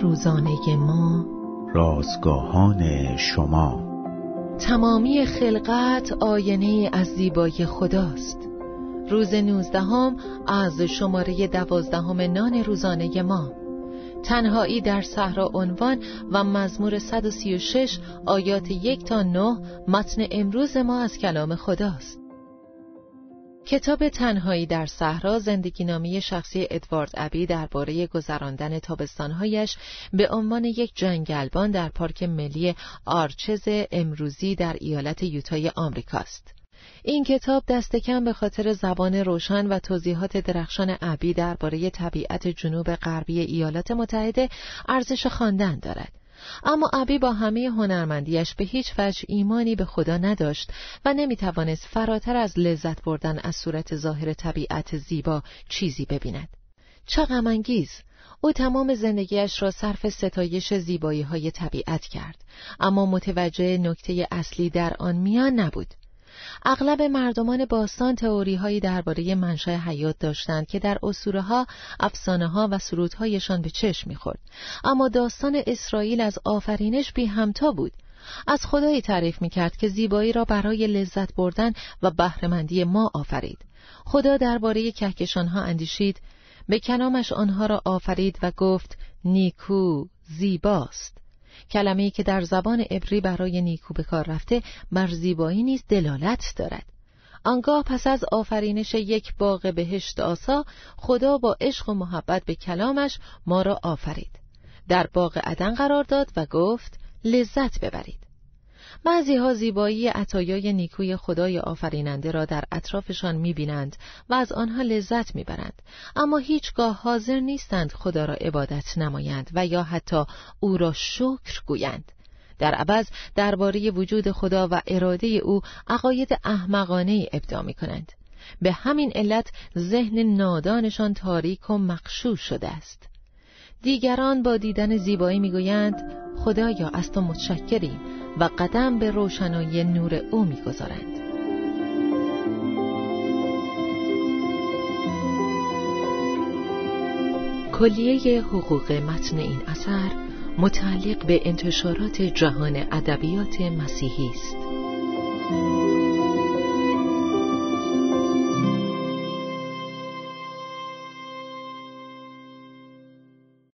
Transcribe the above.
روزانه ما. رازگاهان شما. تمامی خلقت آینه از زیبایی خداست. روز نوزدهم از شماره دوازدهم نان روزانه ما. تنهایی در صحرا عنوان و مزمور 136 آیات یک تا نه متن امروز ما از کلام خداست. کتاب تنهایی در صحرا زندگی نامی شخصی ادوارد ابی درباره گذراندن تابستانهایش به عنوان یک جنگلبان در پارک ملی آرچز امروزی در ایالت یوتای آمریکاست. این کتاب دست کم به خاطر زبان روشن و توضیحات درخشان ابی درباره طبیعت جنوب غربی ایالات متحده ارزش خواندن دارد. اما ابی با همه هنرمندیش به هیچ وجه ایمانی به خدا نداشت و نمی‌توانست فراتر از لذت بردن از صورت ظاهر طبیعت زیبا چیزی ببیند. چه غمانگیز او تمام زندگیش را صرف ستایش زیبایی های طبیعت کرد. اما متوجه نکته اصلی در آن میان نبود. اغلب مردمان باستان تئوری هایی درباره منشأ حیات داشتند که در اسطوره ها، و سرودهایشان به چشم می‌خورد. اما داستان اسرائیل از آفرینش بی همتا بود. از خدایی تعریف می‌کرد که زیبایی را برای لذت بردن و بهرهمندی ما آفرید. خدا درباره ها اندیشید، به کلامش آنها را آفرید و گفت نیکو زیباست. کلمه‌ای که در زبان عبری برای نیکو به کار رفته بر زیبایی نیز دلالت دارد. آنگاه پس از آفرینش یک باغ بهشت آسا خدا با عشق و محبت به کلامش ما را آفرید. در باغ عدن قرار داد و گفت لذت ببرید. بعضی ها زیبایی عطایای نیکوی خدای آفریننده را در اطرافشان می‌بینند و از آنها لذت می‌برند. اما هیچگاه حاضر نیستند خدا را عبادت نمایند و یا حتی او را شکر گویند. در عوض درباره وجود خدا و اراده او عقاید احمقانه ابدا می کنند. به همین علت ذهن نادانشان تاریک و مخشوش شده است. دیگران با دیدن زیبایی می‌گویند خدایا از تو متشکریم و قدم به روشنایی نور او می‌گذارند. کلیه حقوق متن این اثر متعلق به انتشارات جهان ادبیات مسیحی است.